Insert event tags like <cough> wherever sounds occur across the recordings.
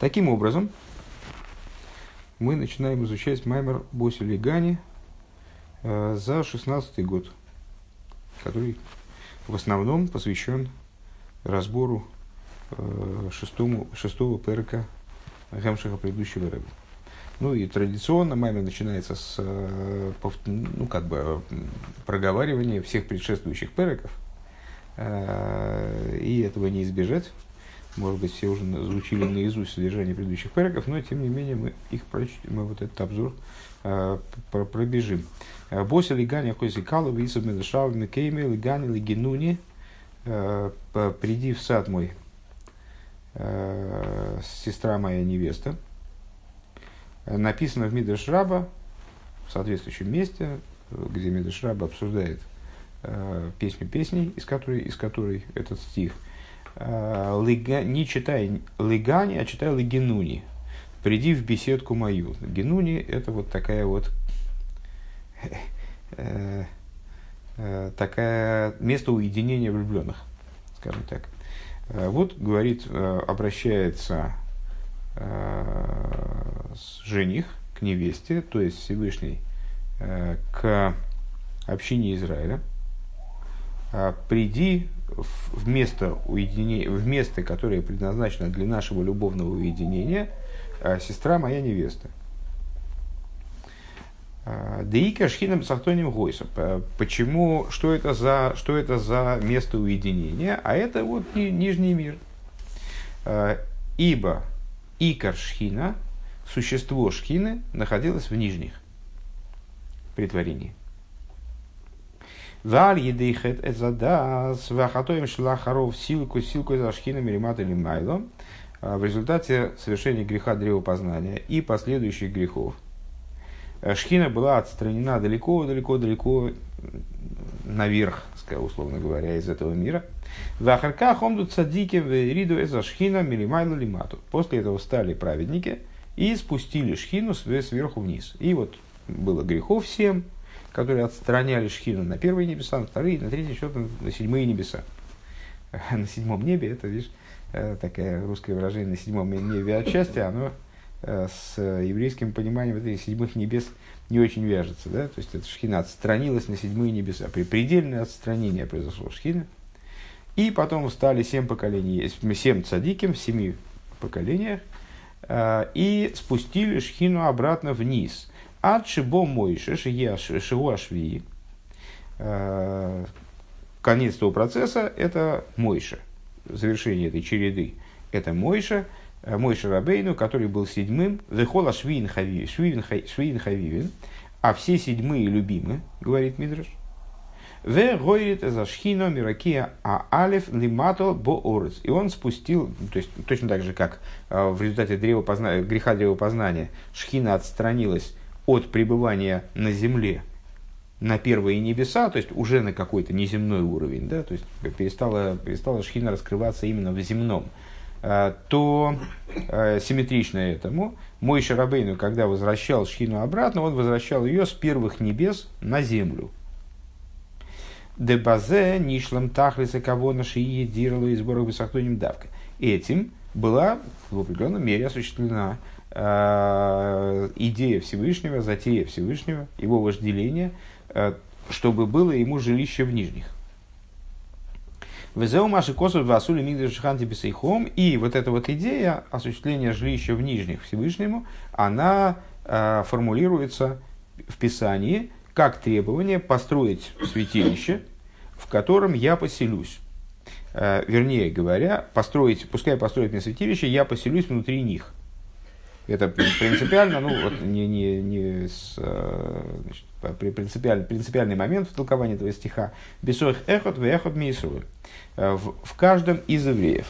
Таким образом, мы начинаем изучать Маймер Боси Легани э, за 16 год, который в основном посвящен разбору э, шестому, шестого перка Гамшиха предыдущего рэба. Ну и традиционно Маймер начинается с э, ну, как бы, проговаривания всех предшествующих переков. Э, и этого не избежать может быть, все уже изучили наизусть содержание предыдущих переков, но тем не менее мы их прочтем, мы вот этот обзор э, пробежим. Э, Бося лигани хозикалу висов медашав мекейме лигани лигинуни э, приди в сад мой, сестра моя невеста. Написано в Мидрашраба, в соответствующем месте, где Мидрашраба обсуждает э, песню песней, из которой, из которой этот стих – не читай лигани, а читай лигенуни. Приди в беседку мою. Генуни – это вот такая вот э, э, такая место уединения влюбленных, скажем так. Вот, говорит, обращается жених к невесте, то есть Всевышний, к общине Израиля. Приди в место, уединения, в место, которое предназначено для нашего любовного уединения, а, сестра моя невеста. А, Деика шхинам сахтоним гойса. Почему, что это, за, что это за место уединения? А это вот нижний мир. А, ибо икар шхина, существо шхины, находилось в нижних при творении. Валь едейхет эзадас, вахатоем шлахаров силку, силку из ашхина миримат или майло. А, в результате совершения греха древопознания и последующих грехов Шхина была отстранена далеко, далеко, далеко наверх, условно говоря, из этого мира. В Ахарках омду цадиким риду эза шхина милимайлу лимату. После этого стали праведники и спустили шхину сверху вниз. И вот было грехов всем, которые отстраняли Шхину на первые небеса, на вторые, на третьи, еще на седьмые небеса. <laughs> На седьмом небе, это, видишь, э, такое русское выражение, на седьмом небе отчасти, оно э, с еврейским пониманием этих седьмых небес не очень вяжется. Да? То есть, эта шхина отстранилась на седьмые небеса. При предельное отстранение произошло шхина. И потом стали семь поколений, семь цадиким в семи поколениях, э, и спустили шхину обратно вниз – Ад шибо мойше шигу ашвии. Э, конец того процесса – это мойша. Завершение этой череды – это мойша, э, Мойша Рабейну, который был седьмым, Вехола Швин Хавивин, а все седьмые любимы, говорит Мидраш. В гойрит за шхино миракия а алиф лимато бо орец. И он спустил, то есть точно так же, как э, в результате древопозна... греха древопознания шхина отстранилась от пребывания на земле на первые небеса, то есть уже на какой-то неземной уровень, да, то есть перестала, перестала шхина раскрываться именно в земном, а, то э, симметрично этому мой Шарабейну, когда возвращал шхину обратно, он возвращал ее с первых небес на землю. Дебазе нишлам тахлиса кого наши едирлу и сборах высохтоним давка. Этим была в определенном мере осуществлена идея Всевышнего, затея Всевышнего, его вожделение, э, чтобы было ему жилище в нижних. Везеу маши косов васули мигдашханти бисейхом. И вот эта вот идея осуществления жилища в нижних Всевышнему, она э, формулируется в Писании как требование построить святилище, в котором я поселюсь. Э, вернее говоря, построить, пускай построить мне святилище, я поселюсь внутри них – это принципиально, ну, вот не, не, не с, э, значит, принципиальный, принципиальный момент в толковании этого стиха. Бесох эхот в эхот мисру. Э, в, в каждом из евреев.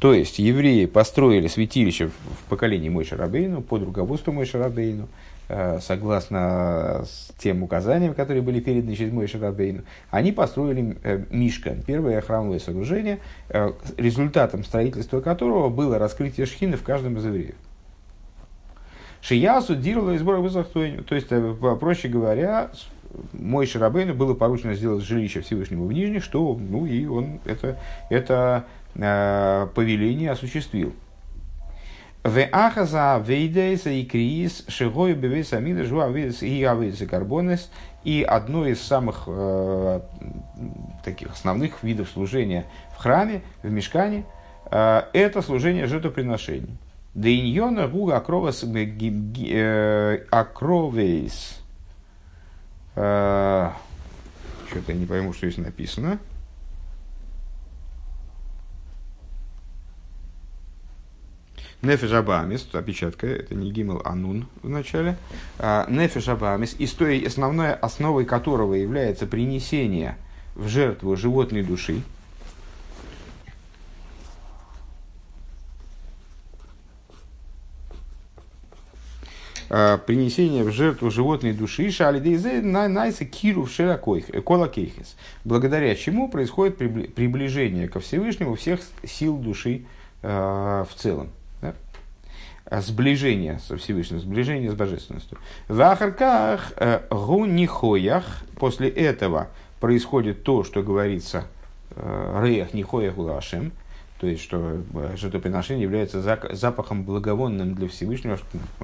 То есть, евреи построили святилище в поколении Мойша Рабейну, под руководством Мойша Рабейну, э, согласно тем указаниям, которые были переданы через Мойша Рабейну, они построили Мишкан, первое храмовое сооружение, результатом строительства которого было раскрытие шхины в каждом из евреев. Шиясу дирла и сбора вызахтойню. То есть, э, проще говоря, мой Шарабейну было поручено сделать жилище Всевышнему в Нижних, что, ну, и он это, это э, повеление осуществил. В ахаза вейдейса и криис шигою бевес амида жуа и авидес карбонес. И одно из самых э, таких основных видов служения в храме, в мешкане, э, это служение жертвоприношений. Дейньона гуга акровес э, акровейс. Э, что-то я не пойму, что здесь написано. Нефеш Абамис, тут опечатка, это не Гимел Анун в начале. А, Нефеш Абамис, основной основой которого является принесение в жертву животной души. Принесение в жертву животной души шалидейзе найса киру кола кейхес, благодаря чему происходит приближение ко Всевышнему всех сил души а, в целом. А, сближение со Всевышним, сближение с Божественностью. В Ахарках э, гунихоях, после этого происходит то, что говорится э, Реях Нихоях Лашем, то есть, что э, жертвоприношение является запахом благовонным для Всевышнего,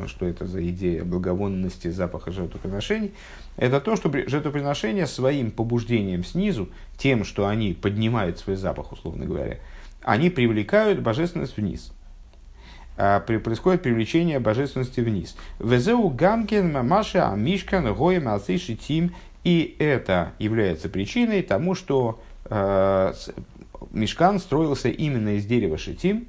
что это за идея благовонности запаха жертвоприношений, это то, что жертвоприношения своим побуждением снизу, тем, что они поднимают свой запах, условно говоря, они привлекают божественность вниз – а, происходит привлечение божественности вниз. Везеу гамкин мамаша амишкан гоем алсейши тим. И это является причиной тому, что э, мешкан строился именно из дерева шитим.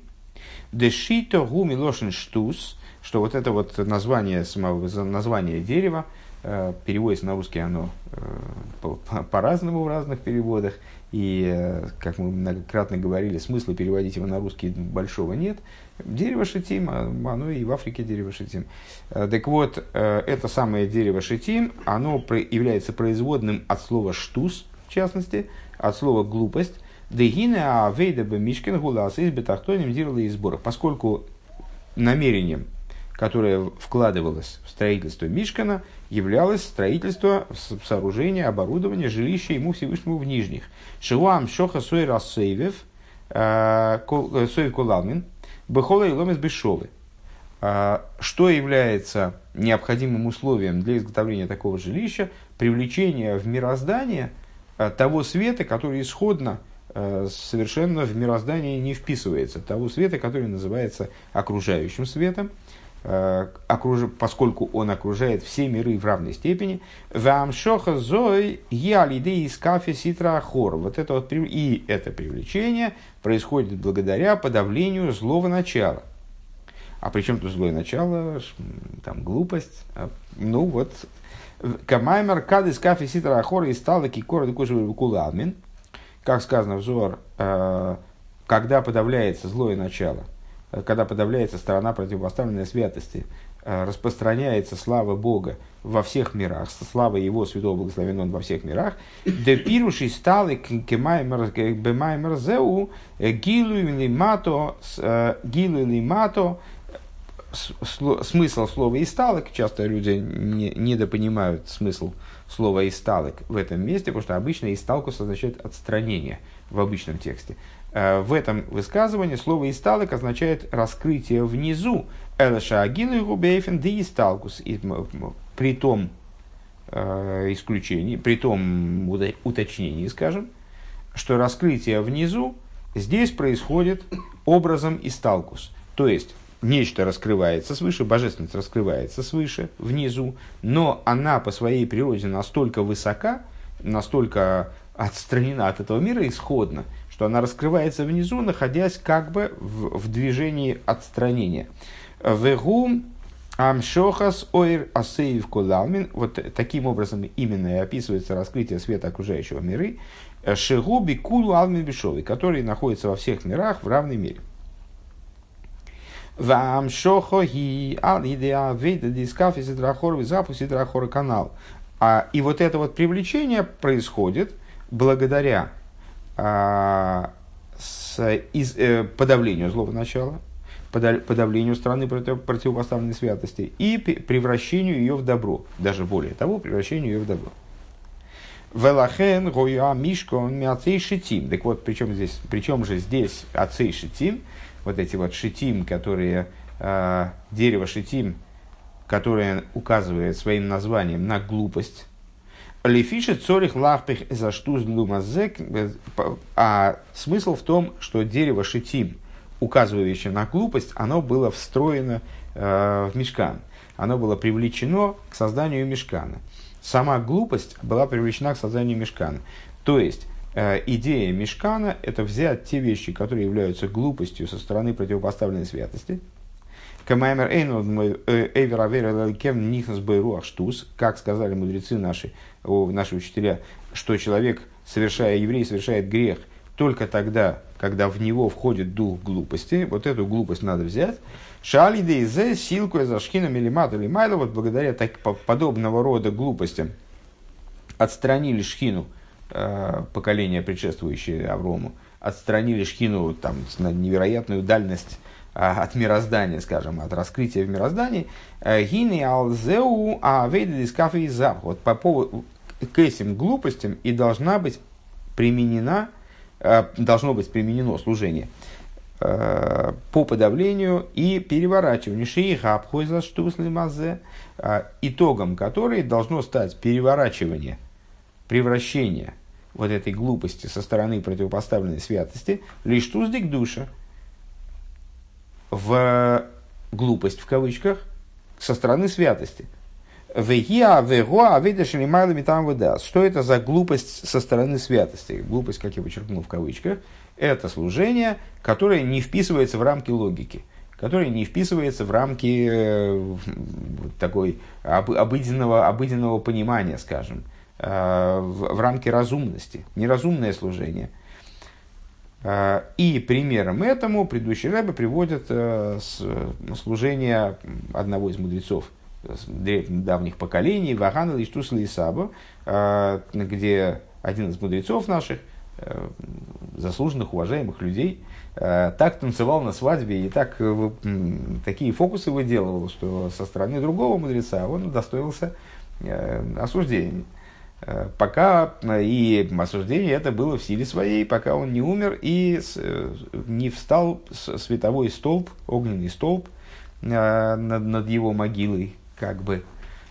Дешито гу милошин штус, что вот это вот название, самого, название дерева, э, переводится на русский оно э, по-разному в разных переводах. И, э, как мы многократно говорили, смысла переводить его на русский большого нет. Дерево шитим, а, оно и в Африке дерево шитим. Так вот, это самое дерево шитим, оно является производным от слова штус, в частности, от слова глупость. Дегина авейда бы мишкин гулас из бетахтоним дирла и сбора. Поскольку намерением, которое вкладывалось в строительство Мишкана, являлось строительство сооружения, оборудования, жилища ему Всевышнему в Нижних. Шиуам шоха сой рассейвев, сой куламин, Бехола и ломес бешолы. А, что является необходимым условием для изготовления такого жилища? Привлечение в мироздание того света, который исходно совершенно в мироздание не вписывается. Того света, который называется окружающим светом, поскольку он окружает все миры в равной степени. Вамшоха зой ялиды из кафе ситра хор. Вот это вот и это привлечение происходит благодаря подавлению злого начала. А при чем тут злое начало? Там глупость. А, ну вот. Камаймер кадис кафе ситра хор и стала кикора куламин. Как сказано взор, э, когда подавляется злое начало, э, когда подавляется сторона противопоставленной святости, э, распространяется слава Бога во всех мирах, слава Его Святого Благословен Он во всех мирах, де пируши стали бемаймер зеу гилу лимато смысл слова «исталок», часто люди не, недопонимают смысл слова «исталок» в этом месте, потому что обычно «исталкус» означает «отстранение» в обычном тексте. Э, в этом высказывании слово «исталок» означает «раскрытие внизу». «Элэша агилу и губейфен де исталкус» при том э, исключении, при том уточнении, скажем, что раскрытие внизу здесь происходит образом исталкус. То есть, нечто раскрывается свыше, божественность раскрывается свыше, внизу, но она по своей природе настолько высока, настолько отстранена от этого мира исходно, что она раскрывается внизу, находясь как бы в, в движении отстранения. Вегу Амшохас ойр асеев кулалмин. Вот таким образом именно и описывается раскрытие света окружающего миры. Шигуби кулу алмин бешовый, который находится во всех мирах в равной мере. Вамшохо ги ал идеа вейда дискафи сидрахор запу сидрахор канал. А, и вот это вот привлечение происходит благодаря а, с, из, э, подавлению злого начала, подавлению страны противопоставленной святости и превращению ее в добро. Даже более того, превращению ее в добро. Велахен гоя мишкон мяцей шитим. Так вот, причем здесь, причем же здесь отцей шитим, вот эти вот шитим, которые э, дерево шитим, которое указывает своим названием на глупость. Лефиши цорих лахпих за штуз лумазек. А смысл в том, что дерево шитим, указывающее на глупость, оно было встроено э, в мешкан. Оно было привлечено к созданию мешкана. Сама глупость была привлечена к созданию мешкана. То есть, э, идея мешкана – это взять те вещи, которые являются глупостью со стороны противопоставленной святости – Штус, как сказали мудрецы наши, наши учителя, что человек, совершая еврей, совершает грех только тогда, когда в него входит дух глупости, вот эту глупость надо взять. Шали дейзе силку за шхина милимат или вот благодаря так, подобного рода глупостям отстранили шхину, э, поколение предшествующее Аврому, отстранили шхину там, на невероятную дальность а, от мироздания, скажем, от раскрытия в мироздании, э, гини алзеу а вейдискафе Вот по поводу к этим глупостям и должна быть применена, э, должно быть применено служение э, по подавлению и переворачиванию. Шейха обхойза штуслимазе, итогом которой должно стать переворачивание, превращение вот этой глупости со стороны противопоставленной святости, лишь туздик душа, в глупость в кавычках со стороны святости. Что это за глупость со стороны святости? Глупость, как я подчеркнул в кавычках, это служение, которое не вписывается в рамки логики, которое не вписывается в рамки э, такой обыденного, обыденного понимания, скажем, э, в рамки разумности, неразумное служение – а, и примером этому предыдущий Рэбе приводит э, служение одного из мудрецов давних поколений, Вагана Лиштусла и Саба, где один из мудрецов наших, э, заслуженных, уважаемых людей, э, так танцевал на свадьбе и так, такие фокусы выделывал, что со стороны другого мудреца он удостоился осуждения. Э, пока э, и осуждение это было в силе своей, пока он не умер и э, не встал световой столб, огненный столб над, его могилой, как бы,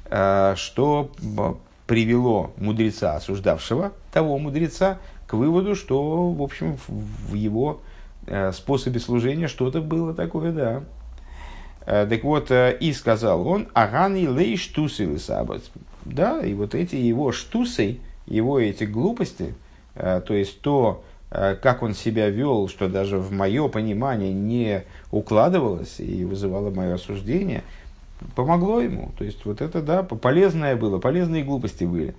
что привело мудреца, осуждавшего того мудреца, к выводу, что, в общем, в его способе служения что-то было такое, да. Так вот, и сказал он, агани лейш тусил саббат. Да, и вот эти его штусы, его эти глупости, э, то есть то, э, как он себя вел, что даже в мое понимание не укладывалось и вызывало мое осуждение, помогло ему. То есть вот это, да, полезное было, полезные глупости были.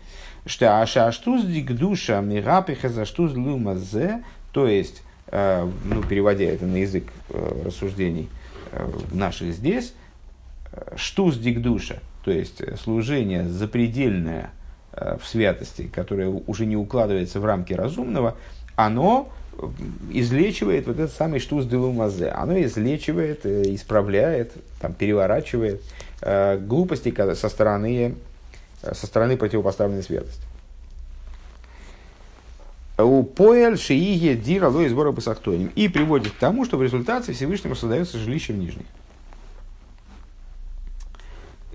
Что аша штуз дикдуша мирапиха за штуз лумазе, то есть, э, ну, переводя это на язык рассуждений наших здесь, штуз дикдуша – то есть э, служение запредельное э, в святости, которое уже не укладывается в рамки разумного, оно излечивает вот этот самый штуз делумазе. Оно излечивает, э, исправляет, там, переворачивает глупости со стороны, со стороны противопоставленной святости. У поэль шииге дира ло сбора. И приводит к тому, что в результате Всевышнему создается жилище в нижних.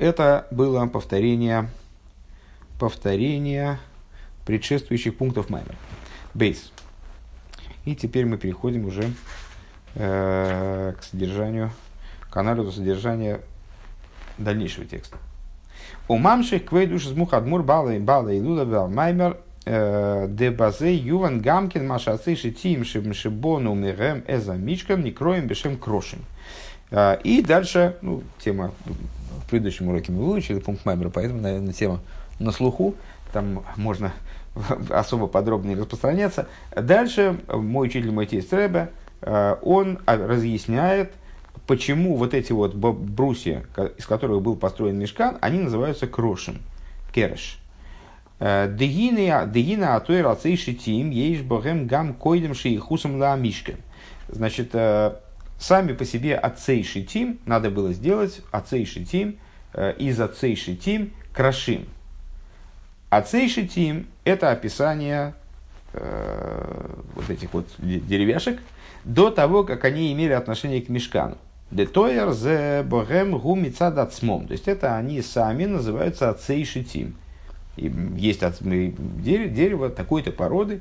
Это было повторение, повторение предшествующих пунктов Маймер. Бейс. И теперь мы переходим уже э, к содержанию, к анализу содержания дальнейшего текста. У мамших квейдуш из мухадмур бала и бала и лула бал маймер э, де базе юван гамкин машацы шитим шибону мирем эза мичкам не кроем бешем крошим. Э, и дальше, ну, тема в предыдущем уроке мы выучили пункт Маймера, поэтому, наверное, тема на слуху, там можно <laughs> особо подробно не распространяться. Дальше мой учитель, мой тесть Рэбе, э, он разъясняет, почему вот эти вот брусья, из которых был построен мешкан, они называются крошем, кереш. Дегина атой рацей шитим, ейш богем гам койдем шейхусом ла мишка. Значит, э, Сами по себе отцей шитим надо было сделать отцей шитим э, из отцей шитим крашим. Отцей шитим – это описание э, вот этих вот деревяшек до того, как они имели отношение к мешкану. Детоер зе богем гу мицадацмом. То есть это они сами называются отцы шитим. И есть дерево, дерево такой-то породы,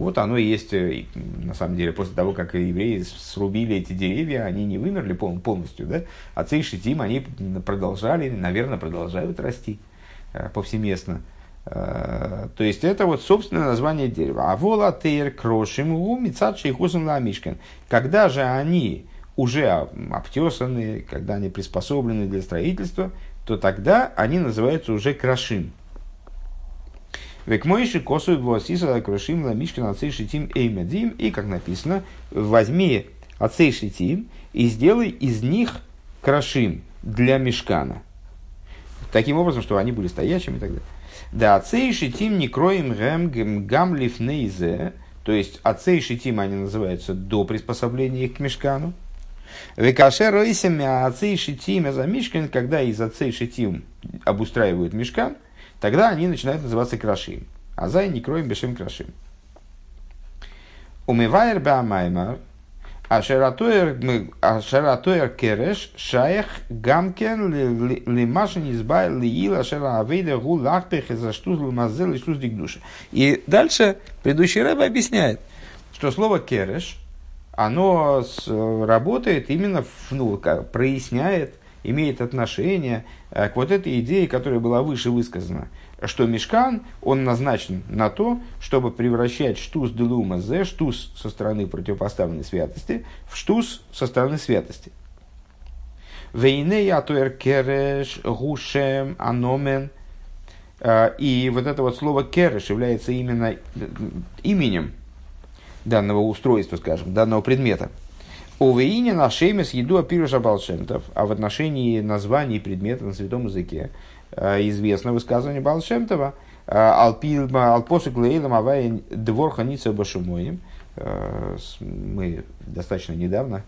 вот оно и есть, э, на самом деле, после того, как евреи срубили эти деревья, они не вымерли полностью, да? Отцы и Шитим, они продолжали, наверное, продолжают расти э, повсеместно. Э, то есть, это вот собственное название дерева. А вола тейр крошим у мицадши и хусам ламишкен. Когда же они уже обтесаны, когда они приспособлены для строительства, то тогда они называются уже крошим. Век мойши косу вуасиса крушим ламишкин ацей шитим эймадим. И, как написано, возьми ацей шитим и сделай из них крашим для мешкана. Таким образом, чтобы они были стоящими и так далее. Да, ацей шитим не кроем гэм гам лифнейзе. То есть, ацей шитим они называются до приспособления их к мешкану. Векаше ройсами ацей шитим за мишкан, когда из ацей шитим обустраивают мешкан – тогда они начинают называться крашим. А зай не кроем бешем крашим. Умывайр баамаймар, ашератуэр кереш, шаях гамкен лимашин избай лиил ашера авейда гу лахпех за штуз лмазел и штуз дикдуша. И дальше предыдущий рэб объясняет, что слово кереш, оно работает именно, ну, проясняет имеет отношение э, к вот этой идее, которая была выше высказана, что мешкан, он назначен на то, чтобы превращать штус делума зе, штус со стороны противопоставленной святости, в штус со стороны святости. Вейне кереш гушем аномен. Э, и вот это вот слово кереш является именно э, именем данного устройства, скажем, данного предмета – Увеине на шеймес еду апируша Балшемтов, а в отношении названий предмета на святом языке э, известно высказывание Балшемтова э, Алпосук лейлам авай двор ханица башумоем. Э, мы достаточно недавно,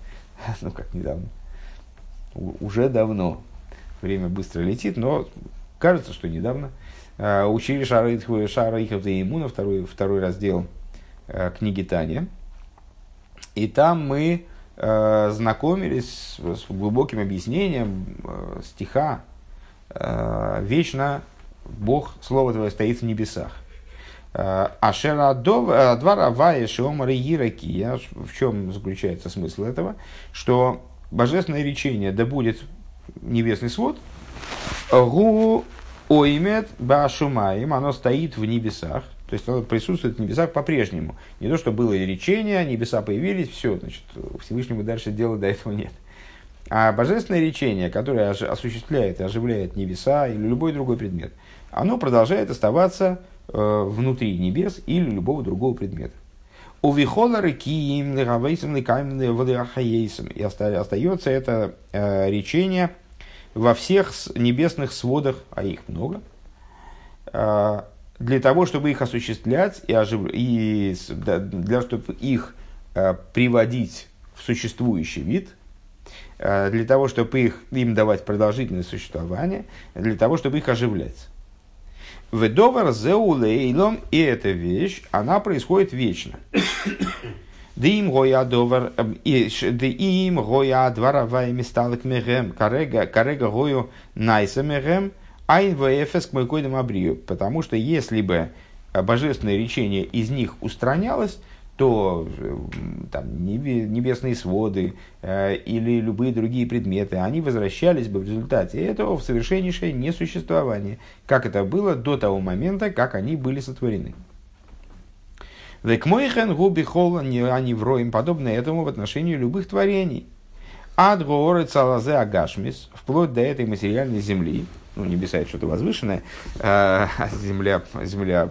<laughs> ну как недавно, уже давно, время быстро летит, но кажется, что недавно, учили Шара Ихов Имуна, второй, второй раздел книги Таня. И там мы знакомились с глубоким объяснением э, стиха э, «Вечно Бог, Слово Твое, стоит в небесах». Ашера двара вая шиомара иракия. В чем заключается смысл этого? Что божественное речение да будет небесный свод, гу оймет башумаем, оно стоит в небесах, то есть оно присутствует в небесах по-прежнему. Не то, что было и речение, небеса появились, все, значит, Всевышнему дальше дела до этого нет. А божественное речение, которое осуществляет и оживляет небеса или любой другой предмет, оно продолжает оставаться э, внутри небес или любого другого предмета. У Вихола Рекиим, и остается это э, речение во всех небесных сводах, а их много, э, для того, чтобы их осуществлять и, ожив... и для того, чтобы их э, приводить в существующий вид, э, для того, чтобы их, им давать продолжительное существование, для того, чтобы их оживлять. Ведовар зеулейлом, и эта вещь, она происходит вечно. Дим гоя довар, дим гоя дворовая месталок мегем, карега, карега гою найса мегем, Айн ВФС к Майкойдам Абрию. Потому что если бы божественное речение из них устранялось, то там, небесные своды э, или любые другие предметы, они возвращались бы в результате этого в совершеннейшее несуществование, как это было до того момента, как они были сотворены. Век мойхен губи они вроем подобное этому в отношении любых творений. Ад гооры цалазе агашмис, вплоть до этой материальной земли, ну, небеса это что-то возвышенное, а земля, земля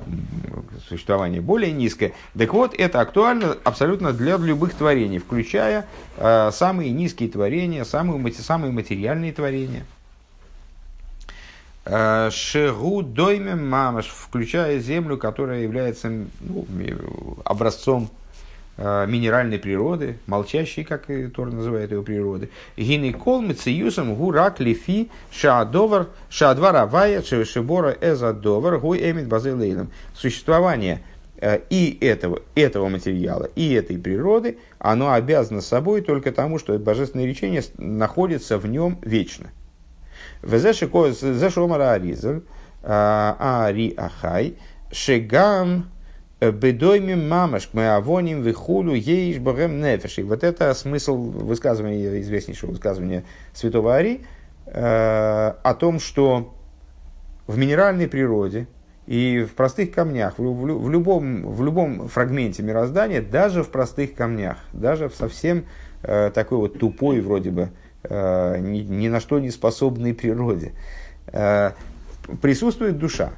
существование более низкое. Так вот, это актуально абсолютно для любых творений, включая э, самые низкие творения, самые, самые материальные творения. Шегу дойме мамаш, включая землю, которая является ну, образцом Э, минеральной природы, молчащей, как и Тор называет его природы. Гины кол мециюсом гурак лифи шаадовар шаадвар авая шебора эзадовар гуй эмит базелейлом. Существование и этого, этого материала, и этой природы, оно обязано собой только тому, что божественное речение находится в нем вечно. Зешомара Аризаль, Ари Ахай, Шегам Бедоймим мамаш мы авоним вихулю еиш богем нефеш. И вот это смысл высказывания, известнейшего высказывания святого Ари, э, о том, что в минеральной природе и в простых камнях, в, в, в, любом, в любом фрагменте мироздания, даже в простых камнях, даже в совсем э, такой вот тупой вроде бы, э, ни, ни на что не способной природе, э, присутствует душа.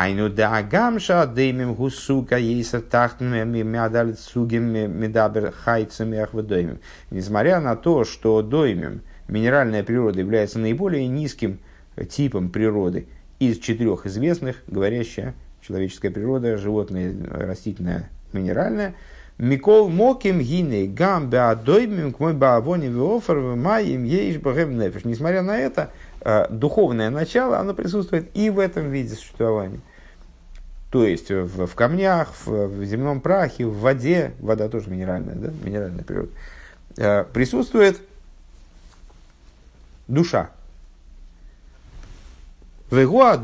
Айну да гамша деймим гусука ейса тахтами мядалит сугим медабер хайцами ахвадоймим. Несмотря на то, что доймим, минеральная природа, является наиболее низким типом природы из четырех известных, говорящая человеческая природа, животная, растительная, минеральная, Микол моким гине гам беадоймим к мой баавоне веофер маем ейш бахем нефиш. Несмотря на это, духовное начало, оно присутствует и в этом виде существования. То есть в, в камнях, в, в земном прахе, в воде, вода тоже минеральная, да, минеральная природа, э, присутствует душа. Вегуа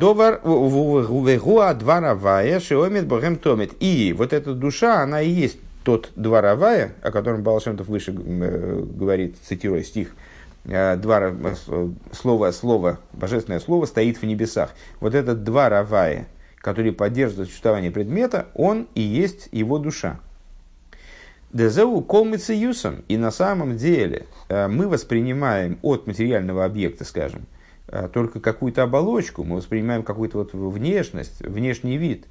дворовая, шиомит богем томит. И вот эта душа, она и есть тот дворовая, о котором Балашемтов выше э, говорит, цитируя стих, э, два, слово, слово, божественное слово стоит в небесах. Вот этот дворовая, который поддерживает существование предмета, он и есть его душа. Дезеу колмициюсом. И на самом деле э, мы воспринимаем от материального объекта, скажем, э, только какую-то оболочку, мы воспринимаем какую-то вот внешность, внешний вид.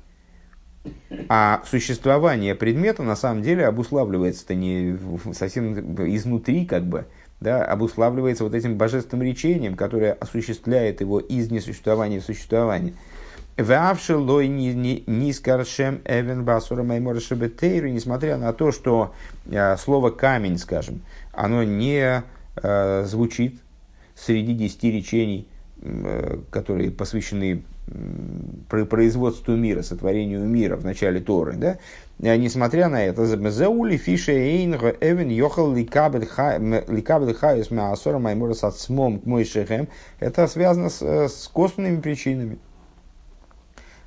А существование предмета на самом деле обуславливается-то не совсем изнутри, как бы, да, обуславливается вот этим божественным речением, которое осуществляет его из несуществования в существование. Вавшилой нискаршем эвен басура маймора шебетейру, несмотря на то, что э, слово камень, скажем, оно не э, звучит среди десяти речений, э, которые посвящены производству мира, сотворению мира в начале Торы, да, несмотря на это, заули фише эйнга эвен йохал ликабель хайус маасора маймора сацмом к мой это связано с, с косвенными причинами.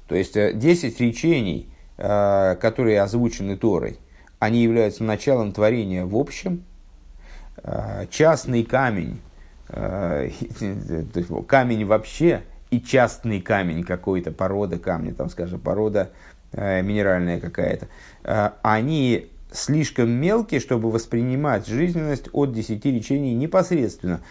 То есть 10 э, речений, э, которые озвучены Торой, они являются началом творения в общем. Э, частный камень, <laughs> камень вообще и частный камень какой-то, порода камня, там, скажем, порода минеральная какая-то, они слишком мелкие, чтобы воспринимать жизненность от десяти речений непосредственно,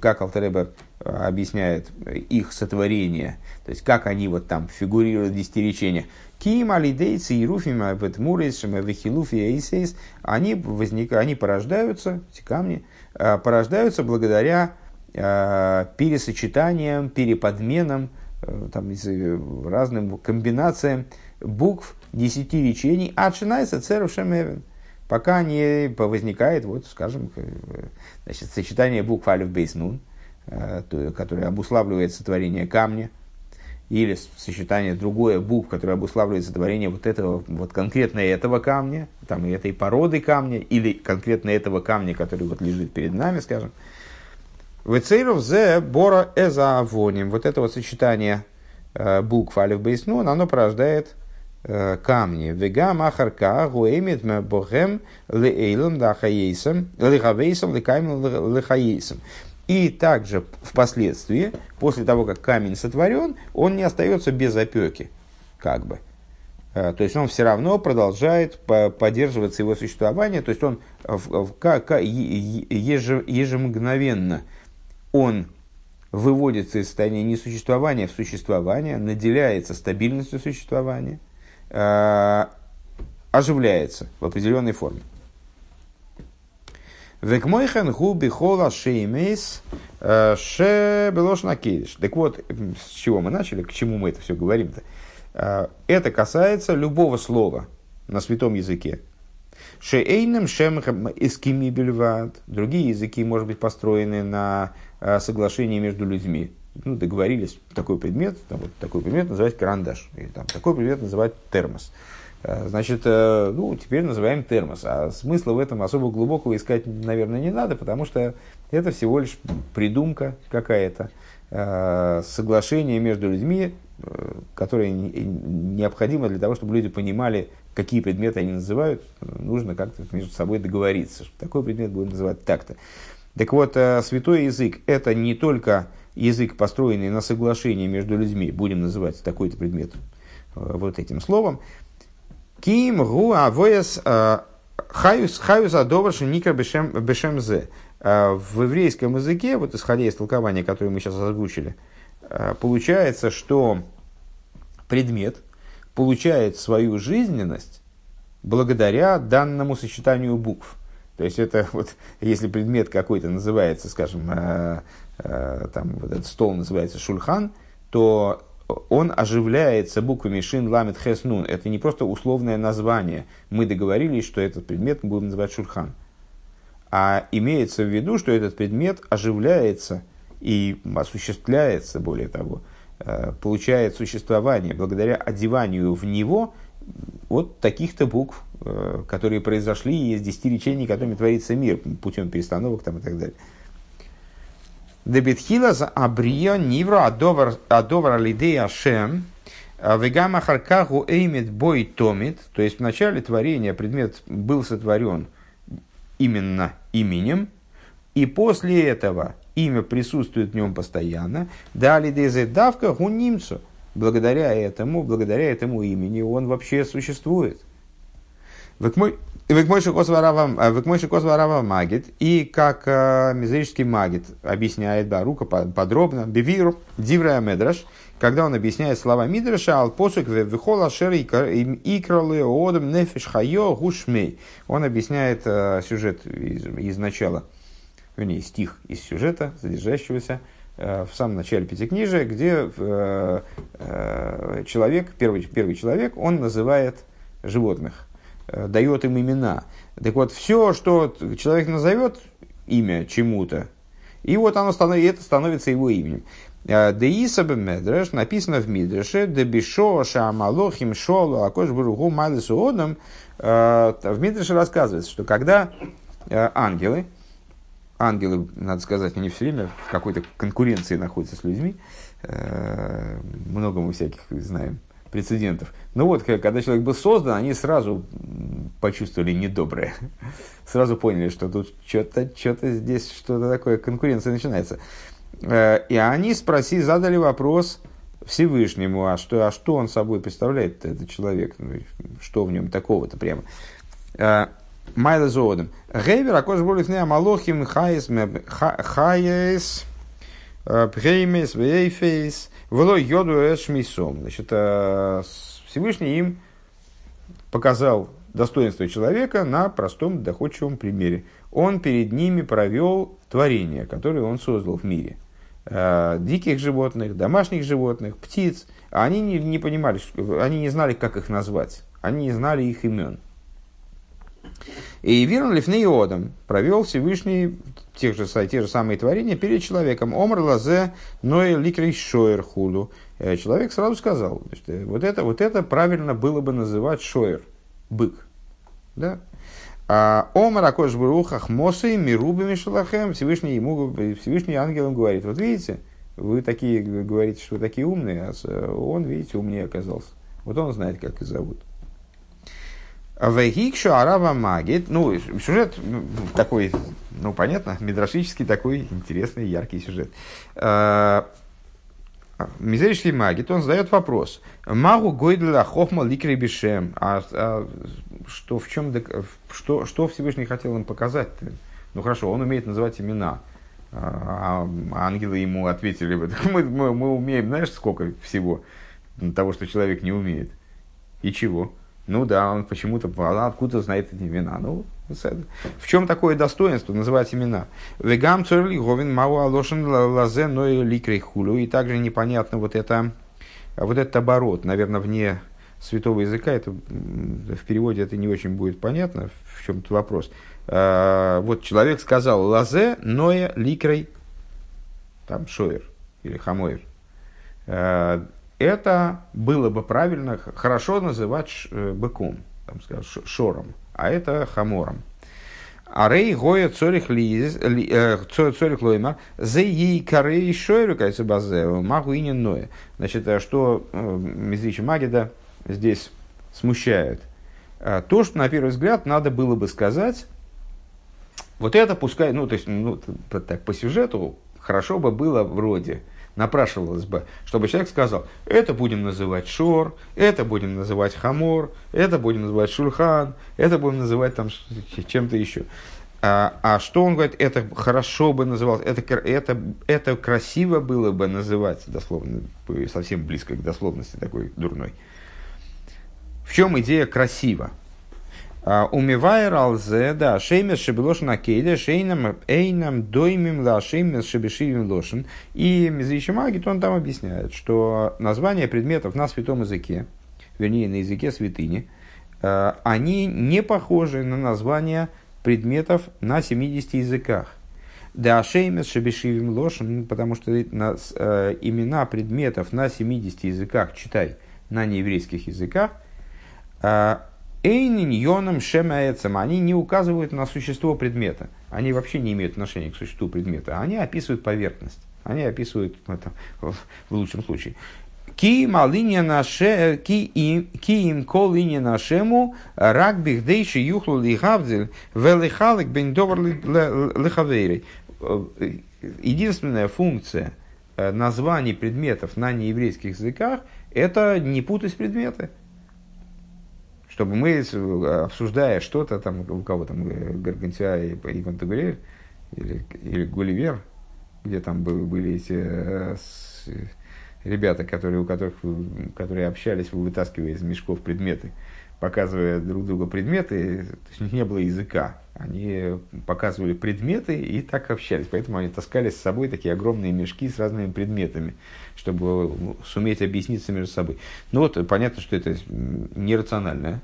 как Алтареба э, объясняет их сотворение, то есть как они вот там фигурируют в десяти речениях. Ким алидейцы и руфима ветмурис вехилуфи эйсейс, они, возникают, они порождаются, эти камни, э, порождаются благодаря э, пересочетаниям, переподменам, там, разным комбинациям букв десяти речений, а начинается церов шемевен, пока не возникает, вот, скажем, значит, сочетание букв алиф бейс нун, э, которое обуславливает сотворение камня, или сочетание другое букв, которое обуславливает сотворение вот этого, вот конкретно этого камня, там и этой породы камня, или конкретно этого камня, который вот лежит перед нами, скажем. Вецейров зе бора эза авоним. Вот это вот сочетание э, букв алиф бейс нун, оно порождает Э, камни. Вега махарка гуэмит богем леэйлом лахаейсом, лихавейсом лекаймом лихаейсом. И также впоследствии, после того, как камень сотворен, он не остается без опеки, как бы. Э, то есть он все равно продолжает поддерживаться его существование, то есть он ежемгновенно он выводится из состояния несуществования в существование, наделяется стабильностью существования – Э, оживляется в определенной форме. Векмойхен губи хола шеймейс э, ше белошна. Так вот, с чего мы начали, к чему мы это все говорим-то? Э, это касается любого слова на святом языке. Шейным шемхам эскими бельват. Другие языки, может быть, построены на соглашении между людьми ну, договорились такой предмет, там, вот, такой предмет называть карандаш, или там, такой предмет называть термос. Э, значит, э, ну, теперь называем термос. А смысла в этом особо глубокого искать, наверное, не надо, потому что это всего лишь придумка какая-то, э, соглашение между людьми, которое необходимо для того, чтобы люди понимали, какие предметы они называют. Нужно как-то между собой договориться, что такой предмет будем называть так-то. Так вот, святой язык – это не только язык, построенный на соглашении между людьми, будем называть такой-то предмет вот этим словом, Ким гу авояс э, хаюс хаюс адоварши никра бешем бешемзе. Э, в еврейском языке, вот исходя из толкования, которое мы сейчас озвучили, э, получается, что предмет получает свою жизненность благодаря данному сочетанию букв. То есть это вот, если предмет какой-то называется, скажем, э, э, там вот этот стол называется шульхан, то он оживляется буквами Шин Ламет Хес Нун. Это не просто условное название. Мы договорились, что этот предмет мы будем называть Шурхан. А имеется в виду, что этот предмет оживляется и осуществляется, более того, э, получает существование благодаря одеванию в него вот таких-то букв, э, которые произошли из десяти речений, которыми творится мир путем перестановок там, и так далее. Дебетхила за абрия нивра адовар лидей ашем, вегама харкаху эймит бой томит, то есть в начале творения предмет был сотворен именно именем, и после этого имя присутствует в нем постоянно, дали дезе давка гунимцу, благодаря этому, благодаря этому имени он вообще существует. Векмойши Косварава Магит, и как э, Магит объясняет Барука подробно, Бивиру, Диврая Медраш, когда он объясняет слова Мидраша, Алпосук, Вихола Шер, Икралы, Одам, Нефиш, Хайо, Гушмей. Он объясняет э, сюжет из, из начала, вернее, стих из сюжета, содержащегося э, в самом начале Пятикнижия, где э, э, человек, первый, первый человек, он называет животных Э, дает им имена. Так вот, все, что человек назовет имя чему-то, и вот оно становится, это становится его именем. Э, Деисабе Медреш написано в Мидреше, Дебишо Шамалохим Шолу Акош Буругу Малису. Э, в Мидреше рассказывается, что когда ангелы, ангелы, надо сказать, они все время в какой-то конкуренции находятся с людьми, много мы всяких знаем прецедентов. Ну вот, когда человек был создан, они сразу почувствовали недоброе. <laughs> Сразу поняли, что тут что-то что здесь, что-то такое, конкуренция начинается. Э, и они спросили, задали вопрос Всевышнему, а что, а что он собой представляет, этот человек, ну, что в нем такого-то прямо. Э, Майла Зоодом. Гейвер, акош болит не амалохим хайес, хайес, э, пхеймес, вейфейс, Вело йоду эшмисом. Значит, э, Всевышний им показал достоинство человека на простом доходчивом примере. Он перед ними провел творение, которое он создал в мире. Э, диких животных, домашних животных, птиц. Они не, не понимали, они не знали, как их назвать. Они не знали их имен. И Вирн Лифнеиодом провел Всевышний тех же, те же самые творения перед человеком. Омр лазе ноэ ликрей шоер худу. Э, человек сразу сказал, что э, вот это, вот это правильно было бы называть шоер, бык. Да? А Омар Акош Бурухах Мосы Мирубами Шалахем Всевышний ему Всевышний ангелом говорит, вот видите, вы такие говорите, что вы такие умные, а он, видите, умнее оказался. Вот он знает, как их зовут. Вегикшу Арава Магит, ну, сюжет такой, ну, понятно, мидрашический такой интересный, яркий сюжет. А, Мизерический магит, он задает вопрос. Магу гойдла хохма ликри бишем. А, а что, в чем, что, что Всевышний хотел им показать? Ну хорошо, он умеет называть имена. А, а ангелы ему ответили, <laughs> мы, мы, мы умеем, знаешь, сколько всего того, что человек не умеет. И чего? Ну да, он почему-то, откуда знает эти имена. Ну, в чем такое достоинство называть имена? Вегам цорли говин мау алошен лазе ной ликрей хулю. И также непонятно вот это, вот этот оборот, наверное, вне святого языка, это в переводе это не очень будет понятно, в чем то вопрос. А, вот человек сказал лазе ноя ликрей, там шоер или хамоер. Это было бы правильно, хорошо называть э, быком, там, скажем, шором, а это хамором. А рей гоя цорих лиз, э, цорих лойма, за ей корей шойру кайсы базеу, магу и ноя. Значит, э, что Мизрича Магида здесь смущает? То, что на первый взгляд надо было бы сказать, вот это пускай, ну, то есть, ну, так по сюжету хорошо бы было вроде, напрашивалось бы, чтобы человек сказал, это будем называть шор, это будем называть хамор, это будем называть шульхан, это будем называть там чем-то еще. А, а что он говорит, это хорошо бы называлось, это, это, это красиво было бы называть, дословно, совсем близко к дословности такой дурной. В чем идея красиво? А, Умивайр алзе, да, шеймес шебелош на кейле, шейнам эйнам доймим ла шеймес шебешивим лошен. И Мизричи Магит, он там объясняет, что названия предметов на святом языке, вернее, на языке святыни, а, они не похожи на названия предметов на 70 языках. Да, шеймес шебешивим лошен, потому что на, э, имена предметов на 70 языках, читай, на нееврейских языках, э, Эйнин йоном шемаэцем, они не указывают на существо предмета. Они вообще не имеют отношения к существу предмета. Они описывают поверхность. Они описывают, это, в лучшем случае. Ки малиния наше, ки им кол линия нашему, рак бихдейши юхлу лихавдзель, велихалик бен довар лихавейрей. Единственная функция э, названий предметов на нееврейских языках – это не путать предметы чтобы мы, обсуждая что-то, там, у кого там, э, Гаргантия и, и Пантагурель, или, или Гулливер, где там были эти э, ребята, которые, у которых, которые общались, вытаскивая из мешков предметы, показывая друг другу предметы, то есть не было языка. Они показывали предметы и так общались. Поэтому они таскали с собой такие огромные мешки с разными предметами, чтобы суметь объясниться между собой. Ну вот, понятно, что это нерациональное,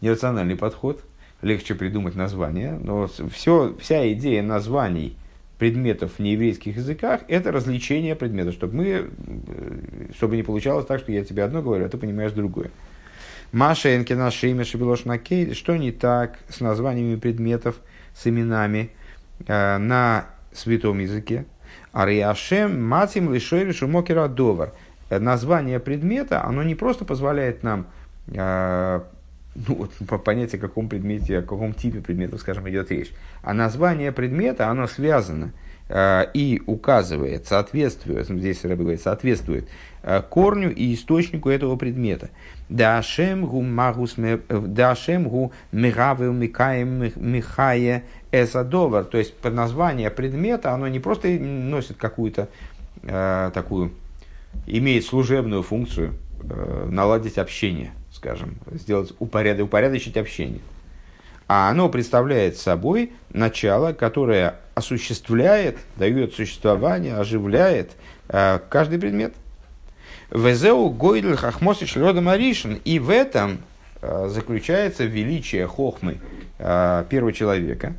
нерациональный подход. Легче придумать название, но все, вся идея названий предметов в нееврейских языках – это развлечение предметов, чтобы, мы, э, чтобы не получалось так, что я тебе одно говорю, а ты понимаешь другое. Маша Энкина Шейма Шабилош Накей, что не так с названиями предметов, с именами э, на святом языке? Ариашем Матим Лишойри Шумокера Довар. Название предмета, оно не просто позволяет нам э, ну, вот, понять, о каком предмете, о каком типе предмета, скажем, идет речь. А название предмета, оно связано э, и указывает, соответствует, здесь Рэбби говорит, соответствует э, корню и источнику этого предмета. Дашем гу магус дашем гу мигавел микаем михае эсадовар. То есть название предмета оно не просто носит какую-то э, такую, имеет служебную функцию, э, наладить общение, скажем, сделать упоряд, упорядочить общение. А оно представляет собой начало, которое осуществляет, дает существование, оживляет э, каждый предмет – Везеу гойдль хахмосиш родом аришин. И в этом э, заключается величие хохмы э, первого человека.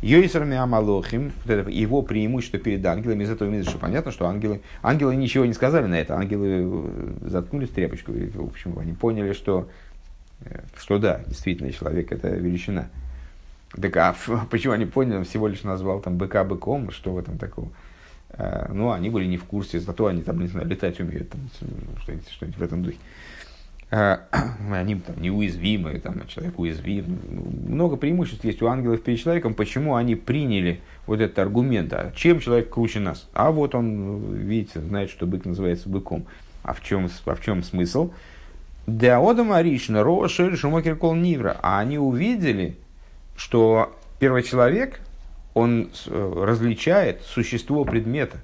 Йойсерами Амалохим, вот это его преимущество перед ангелами, из этого что понятно, что ангелы, ангелы ничего не сказали на это, ангелы заткнулись тряпочку, и, в общем, они поняли, что, что да, действительно, человек это величина. Так а <laughs> почему они поняли, он всего лишь назвал там быка быком, что в этом такого? Э, но они были не в курсе, зато они там, не знаю, летать умеют, там, что-нибудь, что в этом духе. Э, <clears throat> они там неуязвимы, там, человек уязвим. Много преимуществ есть у ангелов перед человеком. Почему они приняли вот этот аргумент? А чем человек круче нас? А вот он, видите, знает, что бык называется быком. А в чем, а в чем смысл? Да Одам Аришна, Роша, Шумакер Кол Нивра. А они увидели, что первый человек, он э, различает существо предмета.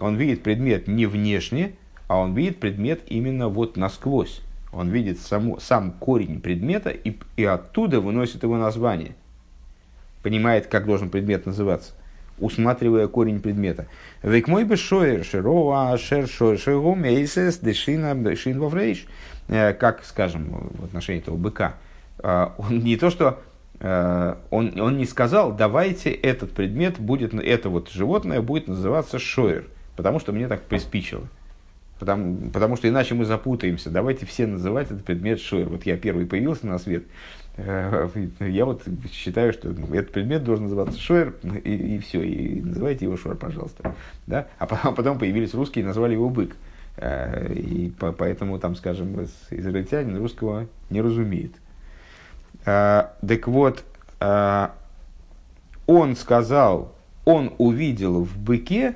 Он видит предмет не внешне, а он видит предмет именно вот насквозь. Он видит саму, сам корень предмета и, и оттуда выносит его название. Понимает, как должен предмет называться, усматривая корень предмета. Век мой бы шоер широа шер шоер шеру мейсес дешина дешин воврейш. Э, как, скажем, в отношении этого быка. Э, он не то, что он, он не сказал, давайте этот предмет будет, это вот животное будет называться шоер, потому что мне так приспичило. Потому, потому что иначе мы запутаемся. Давайте все называть этот предмет шойр. Вот я первый появился на свет. Э, я вот считаю, что этот предмет должен называться шойер, и, и все, и называйте его шойер, пожалуйста. Да? А потом, потом появились русские и назвали его бык. Э, и по, поэтому, там, скажем, израильтянин русского не разумеет. Э, так вот, он сказал, он увидел в быке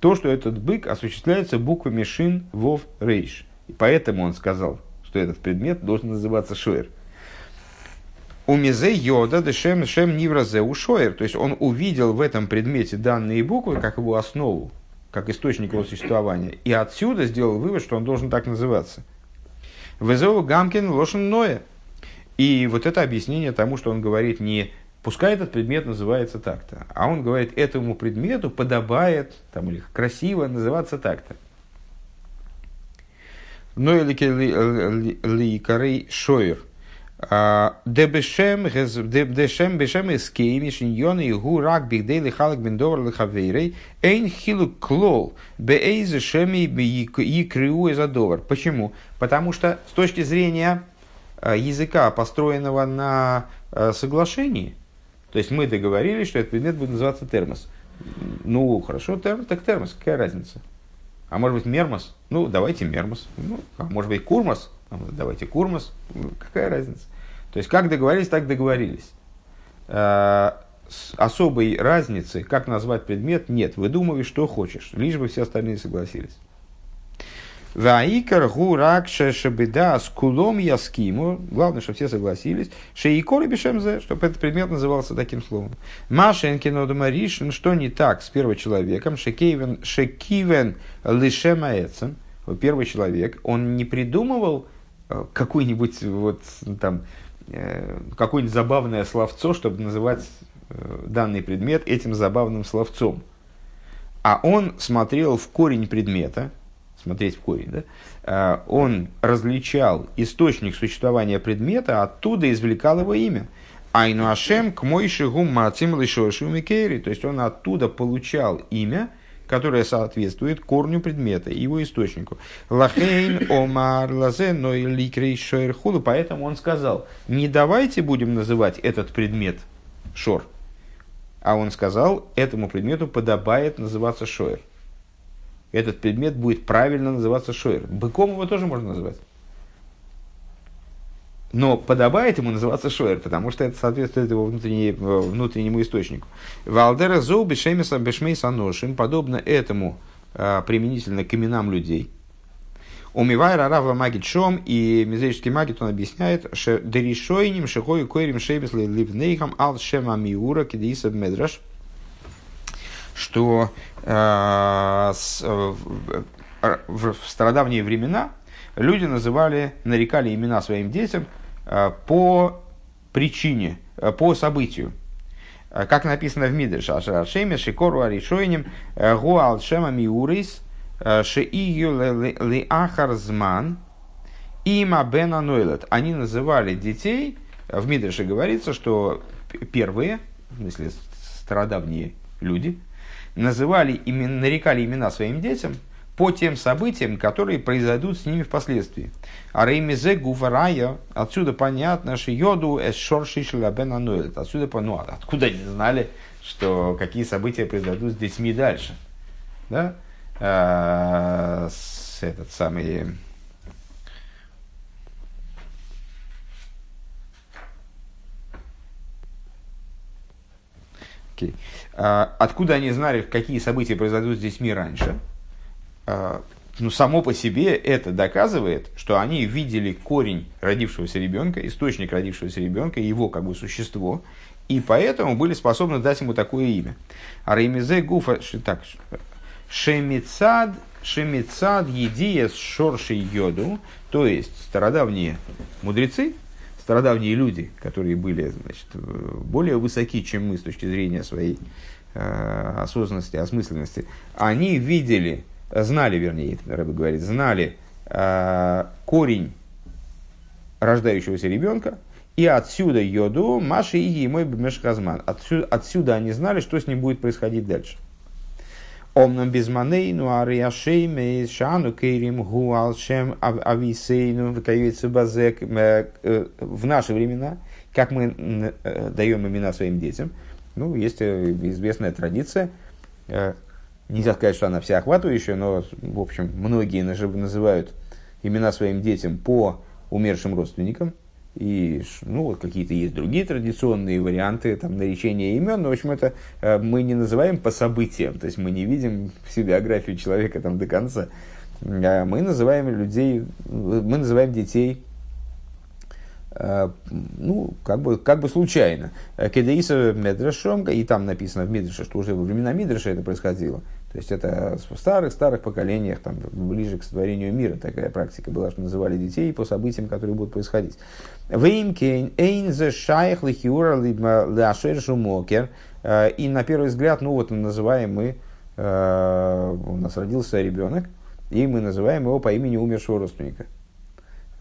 то, что этот бык осуществляется буквами шин, вов, рейш. И поэтому он сказал, что этот предмет должен называться шойер. У мизе йода дешем шем нивразе ушоер. То есть он увидел в этом предмете данные буквы как его основу, как источник его существования. И отсюда сделал вывод, что он должен так называться. Везову гамкин лошен ноя. И вот это объяснение тому, что он говорит не пускай этот предмет называется так-то, а он говорит, этому предмету подобает, там, или красиво называться так-то. Но или ли шоер – Дебешем дебешем бешем эскейми шиньоны и гу рак бигдей лихалак бендовар лихавейрей эйн хилу клол беэйзе шеми якрю изадовар. Почему? Потому что с точки зрения языка, построенного на соглашении, то есть мы договорились, что этот предмет будет называться термос. Ну, хорошо, термос, так термос, какая разница? А может быть мермос? Ну, давайте мермос. Ну, а может быть курмос? давайте курмас, какая разница. То есть, как договорились, так договорились. А, особой разницы, как назвать предмет, нет. Выдумывай, что хочешь, лишь бы все остальные согласились. Ваикар гурак шебеда с кулом яскиму. Главное, чтобы все согласились. Шеикор и бешемзе, чтобы этот предмет назывался таким словом. Машенкин одумаришин, что не так с первым человеком. Шекивен, шекивен лишемаэцем. Первый человек, он не придумывал Э, какой-нибудь вот там э, какое-нибудь забавное словцо, чтобы называть э, данный предмет этим забавным словцом. А он смотрел в корень предмета, смотреть в корень, да, он различал источник существования предмета, оттуда извлекал его имя. Айну Ашем к Мойшигу Мацим Лишошу Микейри. То есть он оттуда получал имя, которая соответствует корню предмета, его источнику. Лахейн омар лазе ной ликрей шойрхулу. Поэтому он сказал, не давайте будем называть этот предмет шор. А он сказал, этому предмету подобает называться шойр. Этот предмет будет правильно называться шойр. Быком его тоже можно называть. Но подобает ему называться Шоер, потому что это соответствует его внутреннему источнику. Валдера зоу бешемиса бешмейса ношим, подобно этому а, применительно к именам людей. Умивай рарава магит шом, и мизерический магит он объясняет, что деришойним шихой койрим шебес ливнейхам ал шема миура кидисаб медраш, что э, с, э, в, в стародавние времена люди называли, нарекали имена своим детям э, по причине, э, по событию. Э, как написано в Мидрше, Ашеме, Шикору, Аришойним, Гуал, Шема, Миурис, Шеию, Лиахар, Зман, Има, Бена, Нойлет. Они называли детей, в Мидрше говорится, что первые, в смысле стародавние люди, называли, нарекали имена своим детям – по тем событиям, которые произойдут с ними впоследствии. А реймизе гуфарая, отсюда понятно, что йоду шлабена нойлет. Отсюда, ну, откуда они знали, что какие события произойдут с детьми дальше. Да? А, с этот самый... Okay. А, откуда они знали, какие события произойдут с детьми раньше? А, ну, само по себе это доказывает, что они видели корень родившегося ребенка, источник родившегося ребенка, его как бы существо, и поэтому были способны дать ему такое имя. А Реймизе Гуфа, так, Шемицад, Шемицад Едия с Шоршей Йоду, то есть стародавние мудрецы, стародавние люди, которые были значит, более высоки, чем мы с точки зрения своей э, осознанности, осмысленности, они видели знали, вернее, Рэбе говорит, знали э, корень рождающегося ребенка, и отсюда йоду Маши и мой бмешхазман. Отсюда, отсюда они знали, что с ним будет происходить дальше. Омном безманейну ариашейме шану кейрим гуалшем ависейну вкаюется базек в наши времена, как мы даем имена своим детям. Ну, есть известная традиция, нельзя сказать, что она всеохватывающая, но, в общем, многие называют имена своим детям по умершим родственникам. И ну, какие-то есть другие традиционные варианты там, наречения имен, но, в общем, это э, мы не называем по событиям, то есть мы не видим всю биографию человека там до конца. А мы называем людей, мы называем детей Э, ну, как бы, как бы случайно. Кедаиса Медрешом, и там написано в Мидреше, что уже во времена Мидреша это происходило. То есть это в старых-старых поколениях, там, ближе к сотворению мира такая практика была, что называли детей по событиям, которые будут происходить. ואם כן אין זה שייך לכאורה לשורש ומקור. Э, и на первый взгляд, ну вот называем мы, у нас родился ребенок, и мы называем его по имени умершего родственника.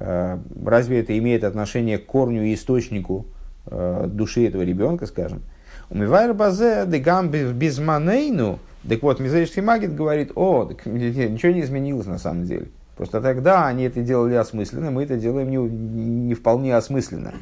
Э, разве это имеет отношение к корню и источнику э, души этого ребенка, скажем? Умивайр базе дегам безманейну. Так вот, Мизерический магит говорит, о, так, <laughs> ничего не изменилось на самом деле. Просто тогда они это делали осмысленно, мы это делаем не, не вполне осмысленно.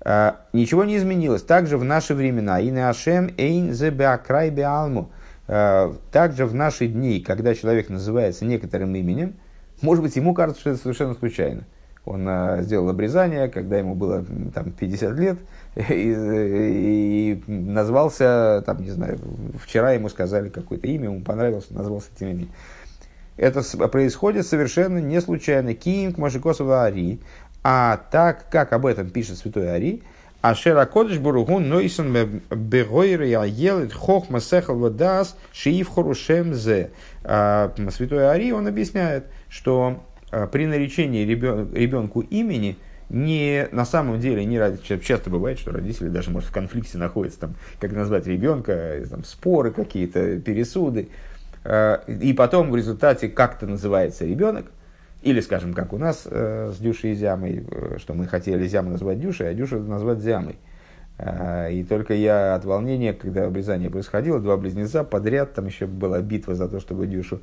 А, ничего не изменилось. Также в наши времена. И Ашем эйн беакрай беалму. Также в наши дни, когда человек называется некоторым именем, может быть, ему кажется, что это совершенно случайно он а, сделал обрезание, когда ему было там, 50 лет, и, и назвался, там, не знаю, вчера ему сказали какое-то имя, ему понравилось, назвался этим именем. Это происходит совершенно не случайно. Ким Машикосова Ари, а так, как об этом пишет святой Ари, Ашера Кодыш Буругун Нойсон Бегойр Елит Хохма Сехал Вадас Шиив Хорушем Зе. А, святой Ари, он объясняет, что Э, при наречении ребен, ребенку имени не на самом деле не ради часто бывает, что родители даже может в конфликте находятся там, как назвать ребенка, э, там споры какие-то, пересуды, э, и потом в результате как-то называется ребенок, или, скажем, как у нас с Дюшей и Зямой, что мы хотели Зяму назвать Дюшей, а Дюшу назвать Зямой. И только я от волнения, когда обрезание происходило, два близнеца подряд, там еще была битва за то, чтобы Дюшу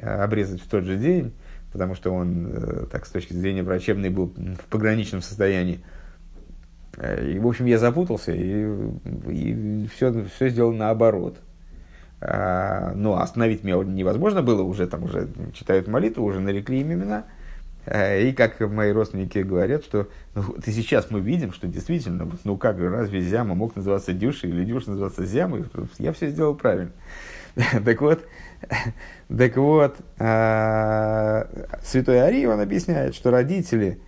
обрезать в тот же день, потому что он, э, так, с точки зрения врачебной, был в пограничном состоянии. Э, и, в общем, я запутался, и, и все, все сделал наоборот. А, но ну, остановить меня невозможно было, уже там уже читают молитву, уже нарекли им имена. А, и как мои родственники говорят, что ну, вот и сейчас мы видим, что действительно, ну как, разве Зяма мог называться Дюшей или Дюш называться Зямой? Я все сделал правильно. <laughs> так вот, <laughs> так вот, а, святой Арий, он объясняет, что родители,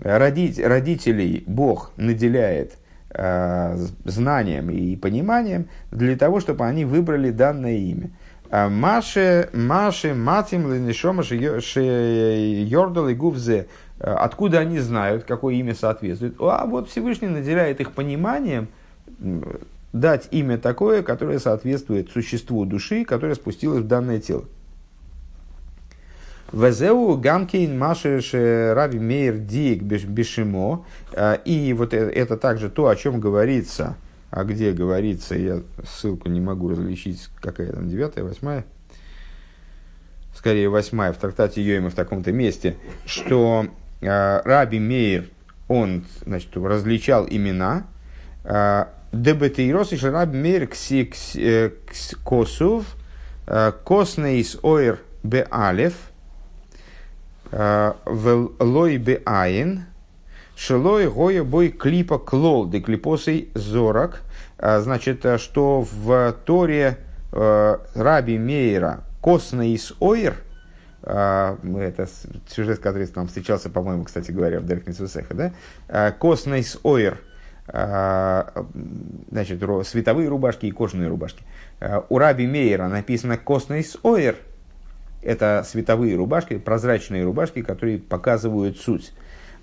родить, родителей Бог наделяет а, знанием и пониманием для того, чтобы они выбрали данное имя. А Маше, Маше, Матим, Ленишома, Йордал и Гувзе. Откуда они знают, какое имя соответствует? А вот Всевышний наделяет их пониманием дать имя такое, которое соответствует существу души, которое спустилось в данное тело. Везеу гамкейн машеш раби мейер диек бешимо. А, и вот э, это также то, о чем говорится. А где говорится, я ссылку не могу различить, какая там, девятая, восьмая? Скорее, восьмая в трактате Йоима в таком-то месте, что э, Раби Мейер, он значит, различал имена, э, Дебетейрос и Шараб Мир э, Косув э, Коснейс Ойр э, Лой Бе Айн Шелой Гоя Бой Клипа Клол Де Клипосей Зорак Значит, что в Торе Раби Мейра Коснейс Ойр это сюжет, который там встречался, по-моему, кстати говоря, в Дерех Мицвосеха, да? כתנות אור – значит, световые рубашки и кожаные рубашки. А, у Раби Мейера написано «כתנות אור». Это световые рубашки, прозрачные рубашки, которые показывают суть.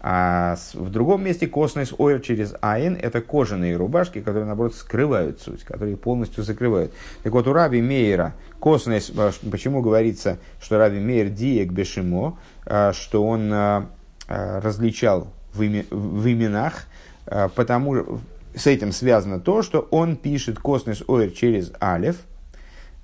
А в другом месте כתנות עור через Айн – это кожаные рубашки, которые, наоборот, скрывают суть, которые полностью закрывают. Так вот, у Раби Мейера Коснейс, почему говорится, что Раби Мейер диек бешимо, что он различал в, име, в именах, а, потому с этим связано то, что он пишет космос ойр через алев,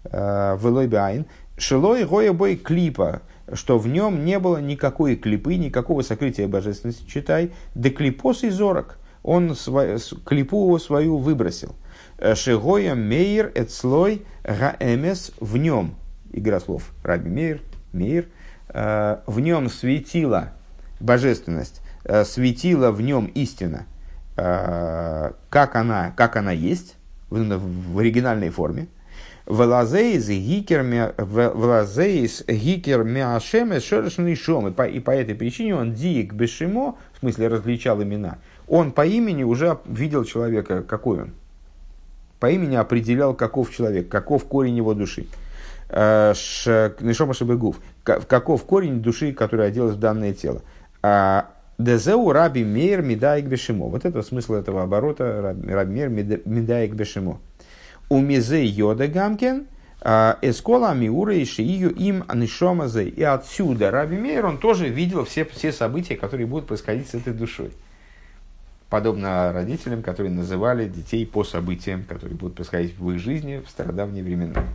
Велойбайн, Шилой Гоя Бой Клипа, что в нем не было никакой клипы, никакого сокрытия божественности, читай, де клипос и зорок, он свой, клипу свою выбросил. Шигоя Мейер Эцлой Гаэмес в нем, игра слов, Раби Мейер, Мейер, в нем светила божественность, светила в нем истина, как она, как она есть, в, в оригинальной форме, Велазеис гикер миашемес шерешный шом. И по, и по этой причине он диик бешимо, в смысле различал имена. Он по имени уже видел человека, какой он. По имени определял, каков человек, каков корень его души. Э, Нишома Шабегув. Каков корень души, которая оделась в данное тело. А, Дезеу раби мейр медаик бешимо. Вот это смысл этого оборота. Раби мейр медаик бешимо. У мизе йода гамкен, а, эскола миура и шиию им анишомазе. И отсюда Раби Мейер, он тоже видел все, все события, которые будут происходить с этой душой. Подобно родителям, которые называли детей по событиям, которые будут происходить в их жизни в стародавние времена.